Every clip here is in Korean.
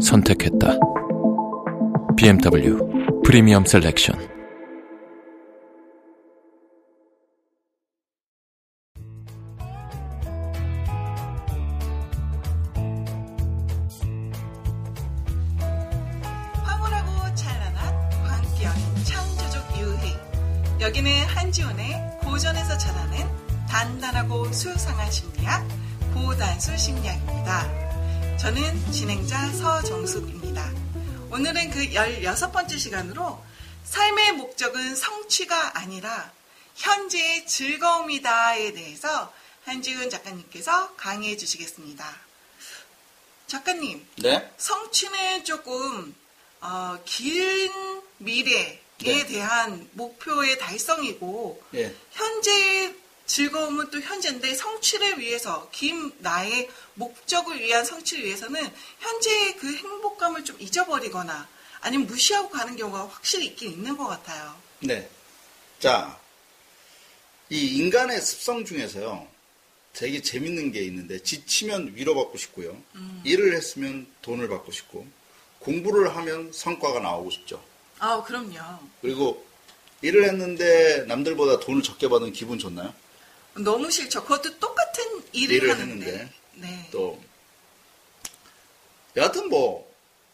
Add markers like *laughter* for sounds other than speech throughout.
선택했다. BMW 프리미엄 셀렉션. 황홀하고 찬란한 광기여린 창조적 유희. 여기는 한지훈의 고전에서 자라는 단단하고 수상한 심리학 고단수 심리학입니다. 저는 진행자 서정숙입니다. 오늘은 그 16번째 시간으로 삶의 목적은 성취가 아니라 현재의 즐거움이다에 대해서 한지훈 작가님께서 강의해 주시겠습니다. 작가님, 네. 성취는 조금 어, 긴 미래에 네. 대한 목표의 달성이고 예. 현재의 즐거움은 또 현재인데 성취를 위해서 긴 나의 목적을 위한 성취를 위해서는 현재의 그 행복감을 좀 잊어버리거나 아니면 무시하고 가는 경우가 확실히 있긴 있는 것 같아요. 네. 자, 이 인간의 습성 중에서요, 되게 재밌는 게 있는데, 지치면 위로받고 싶고요, 일을 했으면 돈을 받고 싶고, 공부를 하면 성과가 나오고 싶죠. 아, 그럼요. 그리고 일을 했는데 남들보다 돈을 적게 받으면 기분 좋나요? 너무 싫죠. 그것도 똑같은 일을, 일을 하는데. 했는데 네. 또, 여하튼 뭐,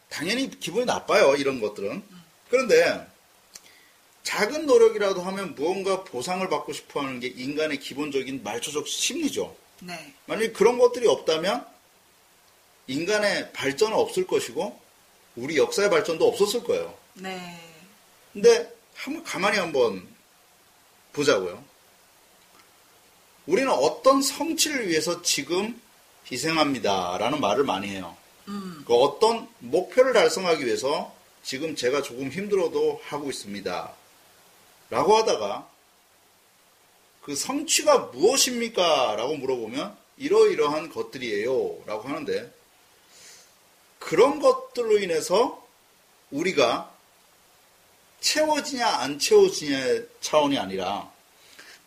당연히 기분이 나빠요, 이런 것들은. 그런데, 작은 노력이라도 하면 무언가 보상을 받고 싶어 하는 게 인간의 기본적인 말초적 심리죠. 네. 만약에 그런 것들이 없다면, 인간의 발전은 없을 것이고, 우리 역사의 발전도 없었을 거예요. 네. 근데, 한번 가만히 한번 보자고요. 우리는 어떤 성취를 위해서 지금 희생합니다라는 말을 많이 해요. 음. 그 어떤 목표를 달성하기 위해서 지금 제가 조금 힘들어도 하고 있습니다. 라고 하다가 그 성취가 무엇입니까? 라고 물어보면 이러이러한 것들이에요. 라고 하는데 그런 것들로 인해서 우리가 채워지냐 안 채워지냐의 차원이 아니라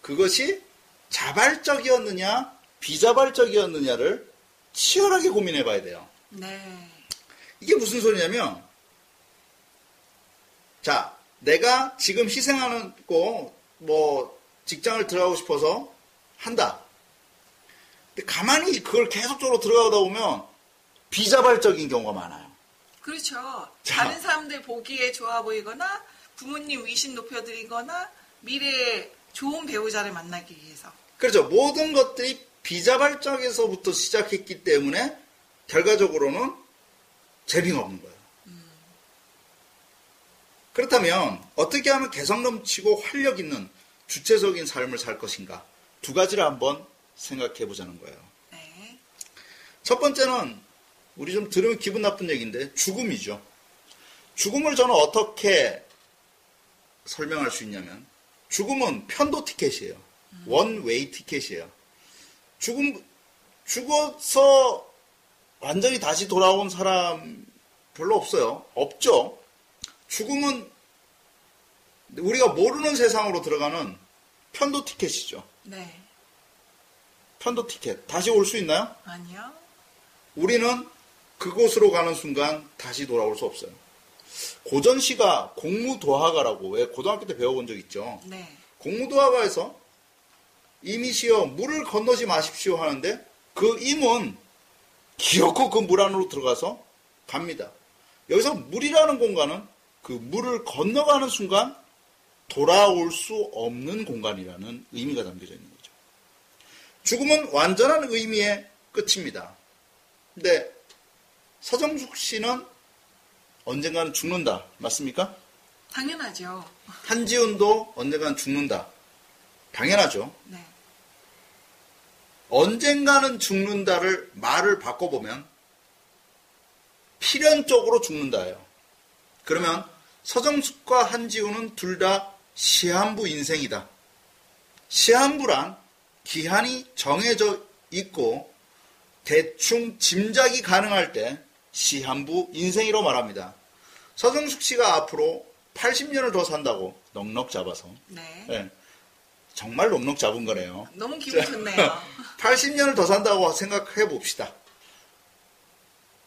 그것이 자발적이었느냐 비자발적이었느냐를 치열하게 고민해 봐야 돼요. 네. 이게 무슨 소리냐면, 자, 내가 지금 희생하는 거, 뭐, 직장을 들어가고 싶어서 한다. 근데 가만히 그걸 계속적으로 들어가다 보면 비자발적인 경우가 많아요. 그렇죠. 자. 다른 사람들 보기에 좋아 보이거나 부모님 위신 높여드리거나 미래에 좋은 배우자를 만나기 위해서. 그렇죠. 모든 것들이 비자발적에서부터 시작했기 때문에 결과적으로는 재미가 없는 거예요. 그렇다면 어떻게 하면 개성 넘치고 활력 있는 주체적인 삶을 살 것인가? 두 가지를 한번 생각해 보자는 거예요. 네. 첫 번째는 우리 좀 들으면 기분 나쁜 얘기인데 죽음이죠. 죽음을 저는 어떻게 설명할 수 있냐면 죽음은 편도 티켓이에요. 원웨이 티켓이에요. 죽음 죽어서 완전히 다시 돌아온 사람 별로 없어요. 없죠. 죽음은 우리가 모르는 세상으로 들어가는 편도 티켓이죠. 네. 편도 티켓. 다시 올 수 있나요? 아니요. 우리는 그곳으로 가는 순간 다시 돌아올 수 없어요. 고전시가 공무도하가라고 왜 고등학교 때 배워본 적 있죠. 네. 공무도하가에서 임이시여 물을 건너지 마십시오 하는데 그 임은 기어코 그 물 안으로 들어가서 갑니다. 여기서 물이라는 공간은 그 물을 건너가는 순간 돌아올 수 없는 공간이라는 의미가 담겨져 있는 거죠. 죽음은 완전한 의미의 끝입니다. 근데 서정숙 씨는 언젠가는 죽는다. 맞습니까? 당연하죠. 한지훈도 언젠가는 죽는다. 당연하죠. 네. 언젠가는 죽는다를 말을 바꿔보면 필연적으로 죽는다예요. 그러면 서정숙과 한지우는 둘다 시한부 인생이다. 시한부란 기한이 정해져 있고 대충 짐작이 가능할 때 시한부 인생이라고 말합니다. 서정숙 씨가 앞으로 80년을 더 산다고 넉넉 잡아서 네. 예, 정말 넉넉 잡은 거네요. 너무 기분 좋네요. *laughs* 80년을 더 산다고 생각해 봅시다.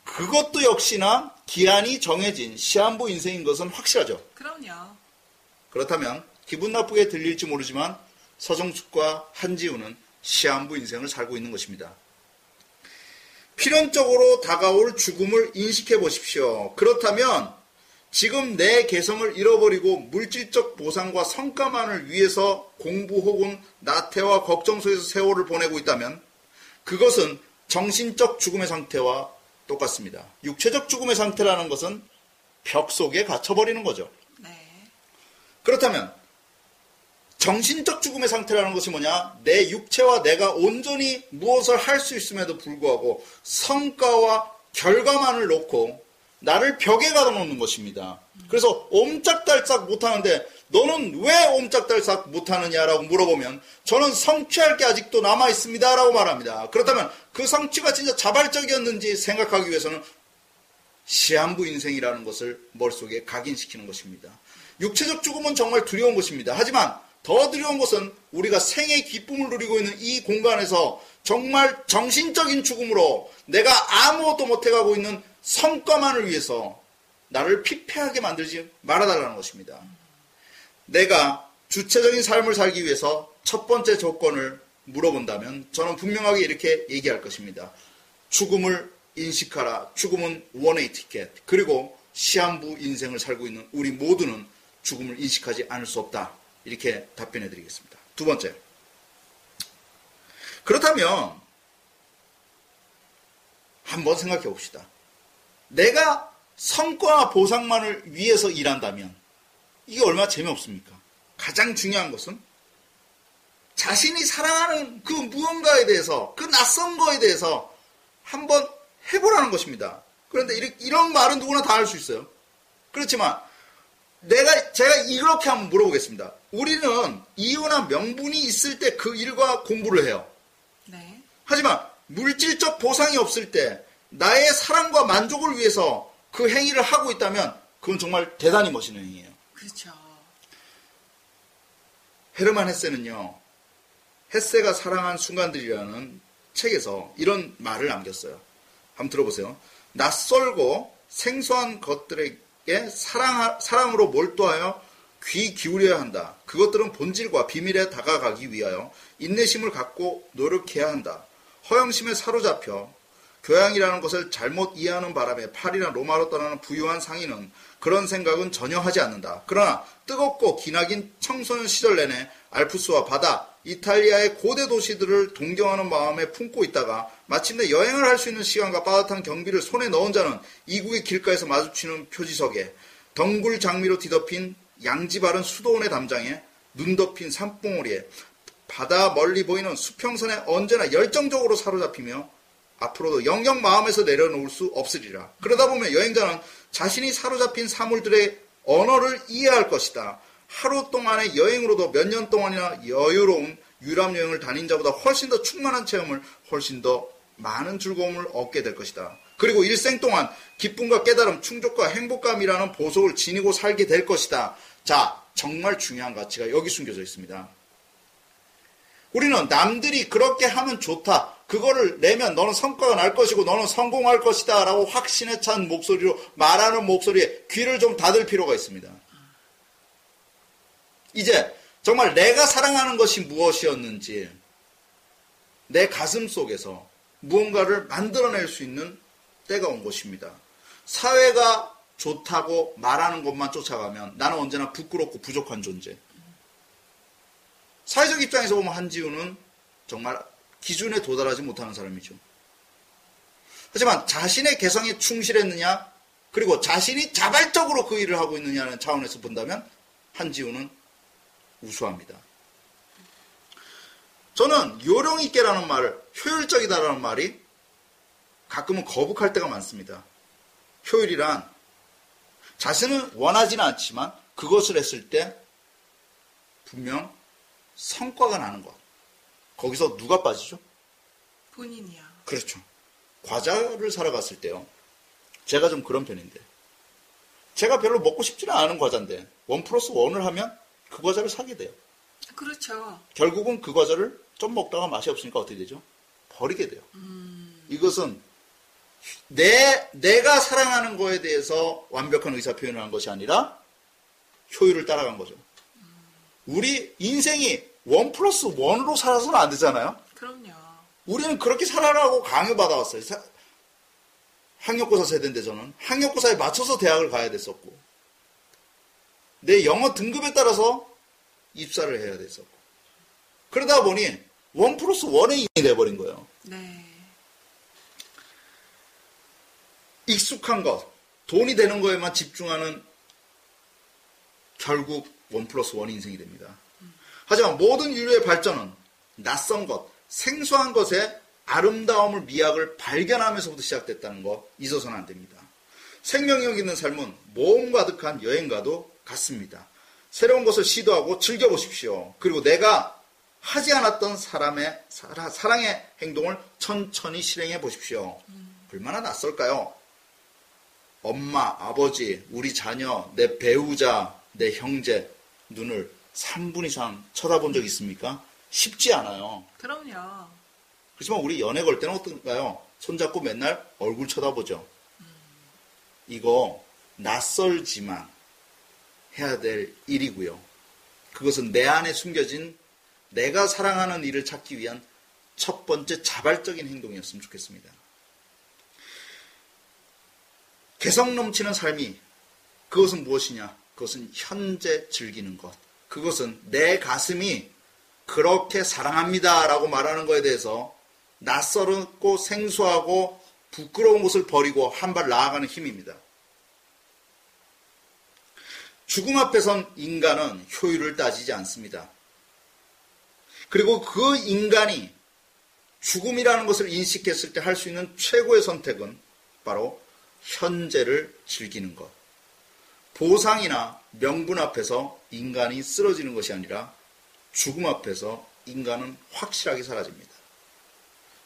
그것도 역시나 기한이 정해진 시한부 인생인 것은 확실하죠. 그럼요. 그렇다면 기분 나쁘게 들릴지 모르지만 서정숙과 한지우는 시한부 인생을 살고 있는 것입니다. 필연적으로 다가올 죽음을 인식해 보십시오. 그렇다면 지금 내 개성을 잃어버리고 물질적 보상과 성과만을 위해서 공부 혹은 나태와 걱정 속에서 세월을 보내고 있다면 그것은 정신적 죽음의 상태와 똑같습니다. 육체적 죽음의 상태라는 것은 벽 속에 갇혀버리는 거죠. 네. 그렇다면 정신적 죽음의 상태라는 것이 뭐냐? 내 육체와 내가 온전히 무엇을 할 수 있음에도 불구하고 성과와 결과만을 놓고 나를 벽에 가둬놓는 것입니다. 그래서 옴짝달싹 못하는데 너는 왜 옴짝달싹 못하느냐라고 물어보면 저는 성취할 게 아직도 남아 있습니다라고 말합니다. 그렇다면 그 성취가 진짜 자발적이었는지 생각하기 위해서는 시한부 인생이라는 것을 머릿속에 각인시키는 것입니다. 육체적 죽음은 정말 두려운 것입니다. 하지만 더 두려운 것은 우리가 생의 기쁨을 누리고 있는 이 공간에서 정말 정신적인 죽음으로 내가 아무것도 못해가고 있는 성과만을 위해서 나를 피폐하게 만들지 말아달라는 것입니다. 내가 주체적인 삶을 살기 위해서 첫 번째 조건을 물어본다면 저는 분명하게 이렇게 얘기할 것입니다. 죽음을 인식하라. 죽음은 원웨이 티켓. 그리고 시한부 인생을 살고 있는 우리 모두는 죽음을 인식하지 않을 수 없다. 이렇게 답변해 드리겠습니다. 두 번째. 그렇다면 한번 생각해 봅시다. 내가 성과와 보상만을 위해서 일한다면 이게 얼마나 재미없습니까? 가장 중요한 것은 자신이 사랑하는 그 무언가에 대해서 그 낯선 거에 대해서 한번 해보라는 것입니다. 그런데 이런 말은 누구나 다 할 수 있어요. 그렇지만 내가 제가 이렇게 한번 물어보겠습니다. 우리는 이유나 명분이 있을 때 그 일과 공부를 해요. 네. 하지만 물질적 보상이 없을 때 나의 사랑과 만족을 위해서 그 행위를 하고 있다면 그건 정말 대단히 멋있는 행위예요. 그렇죠. 헤르만 헤세는요. 헤세가 사랑한 순간들이라는 책에서 이런 말을 남겼어요. 한번 들어보세요. 낯설고 생소한 것들에게 사랑, 사랑으로 몰두하여 귀 기울여야 한다. 그것들은 본질과 비밀에 다가가기 위하여 인내심을 갖고 노력해야 한다. 허영심에 사로잡혀 교양이라는 것을 잘못 이해하는 바람에 파리나 로마로 떠나는 부유한 상인은 그런 생각은 전혀 하지 않는다. 그러나 뜨겁고 기나긴 청소년 시절 내내 알프스와 바다, 이탈리아의 고대 도시들을 동경하는 마음에 품고 있다가 마침내 여행을 할 수 있는 시간과 빠듯한 경비를 손에 넣은 자는 이국의 길가에서 마주치는 표지석에 덩굴 장미로 뒤덮인 양지 바른 수도원의 담장에 눈 덮인 산봉우리에 바다 멀리 보이는 수평선에 언제나 열정적으로 사로잡히며 앞으로도 영영 마음에서 내려놓을 수 없으리라. 그러다 보면 여행자는 자신이 사로잡힌 사물들의 언어를 이해할 것이다. 하루 동안의 여행으로도 몇 년 동안이나 여유로운 유람 여행을 다닌 자보다 훨씬 더 충만한 체험을 훨씬 더 많은 즐거움을 얻게 될 것이다. 그리고 일생 동안 기쁨과 깨달음, 충족과 행복감이라는 보석을 지니고 살게 될 것이다. 자, 정말 중요한 가치가 여기 숨겨져 있습니다. 우리는 남들이 그렇게 하면 좋다. 그거를 내면 너는 성과가 날 것이고 너는 성공할 것이다. 라고 확신에 찬 목소리로 말하는 목소리에 귀를 좀 닫을 필요가 있습니다. 이제 정말 내가 사랑하는 것이 무엇이었는지 내 가슴 속에서 무언가를 만들어낼 수 있는 때가 온 것입니다. 사회가 좋다고 말하는 것만 쫓아가면 나는 언제나 부끄럽고 부족한 존재. 사회적 입장에서 보면 한지우는 정말 기준에 도달하지 못하는 사람이죠. 하지만 자신의 개성에 충실했느냐, 그리고 자신이 자발적으로 그 일을 하고 있느냐는 차원에서 본다면 한지우는 우수합니다. 저는 요령 있게라는 말을 효율적이다라는 말이 가끔은 거북할 때가 많습니다. 효율이란 자신은 원하지는 않지만 그것을 했을 때 분명 성과가 나는 것. 거기서 누가 빠지죠? 본인이야. 그렇죠. 과자를 사러 갔을 때요. 제가 좀 그런 편인데. 제가 별로 먹고 싶지는 않은 과자인데, 원 플러스 원을 하면 그 과자를 사게 돼요. 그렇죠. 결국은 그 과자를 좀 먹다가 맛이 없으니까 어떻게 되죠? 버리게 돼요. 이것은 내, 내가 사랑하는 거에 대해서 완벽한 의사 표현을 한 것이 아니라 효율을 따라간 거죠. 우리 인생이 원 플러스 원으로 살아서는 안 되잖아요? 그럼요. 우리는 그렇게 살아라고 강요받아왔어요. 사- 학력고사 세대인데 저는 학력고사에 맞춰서 대학을 가야 됐었고 내 영어 등급에 따라서 입사를 해야 됐었고 그러다 보니 원 플러스 원의 인생이 돼버린 거예요. 네. 익숙한 것, 돈이 되는 거에만 집중하는 결국 원 플러스 원 인생이 됩니다. 하지만 모든 인류의 발전은 낯선 것, 생소한 것의 아름다움을 미학을 발견하면서부터 시작됐다는 거 잊어서는 안 됩니다. 생명력 있는 삶은 모험 가득한 여행과도 같습니다. 새로운 것을 시도하고 즐겨보십시오. 그리고 내가 하지 않았던 사람의 사랑의 행동을 천천히 실행해 보십시오. 얼마나 낯설까요? 엄마, 아버지, 우리 자녀, 내 배우자, 내 형제 눈을 3분 이상 쳐다본 적 있습니까? 쉽지 않아요. 그럼요. 그렇지만 우리 연애 걸 때는 어떤가요? 손잡고 맨날 얼굴 쳐다보죠. 이거 낯설지만 해야 될 일이고요. 그것은 내 안에 숨겨진 내가 사랑하는 일을 찾기 위한 첫 번째 자발적인 행동이었으면 좋겠습니다. 개성 넘치는 삶이 그것은 무엇이냐? 그것은 현재 즐기는 것. 그것은 내 가슴이 그렇게 사랑합니다 라고 말하는 것에 대해서 낯설고 생소하고 부끄러운 것을 버리고 한 발 나아가는 힘입니다. 죽음 앞에선 인간은 효율을 따지지 않습니다. 그리고 그 인간이 죽음이라는 것을 인식했을 때 할 수 있는 최고의 선택은 바로 현재를 즐기는 것. 보상이나 명분 앞에서 인간이 쓰러지는 것이 아니라 죽음 앞에서 인간은 확실하게 사라집니다.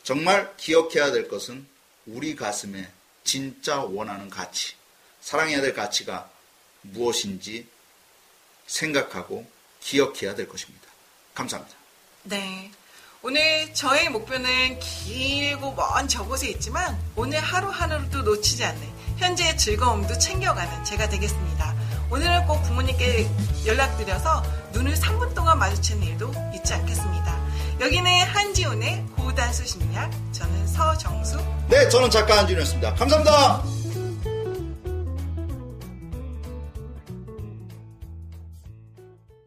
정말 기억해야 될 것은 우리 가슴에 진짜 원하는 가치, 사랑해야 될 가치가 무엇인지 생각하고 기억해야 될 것입니다. 감사합니다. 네. 오늘 저의 목표는 길고 먼 저곳에 있지만 오늘 하루하루도 놓치지 않는 현재의 즐거움도 챙겨가는 제가 되겠습니다. 오늘은 꼭 부모님께 연락드려서 눈을 3분 동안 마주치는 일도 잊지 않겠습니다. 여기는 한지훈의 고단수 심리학, 저는 서정수, 네, 저는 작가 한준이었습니다. 감사합니다.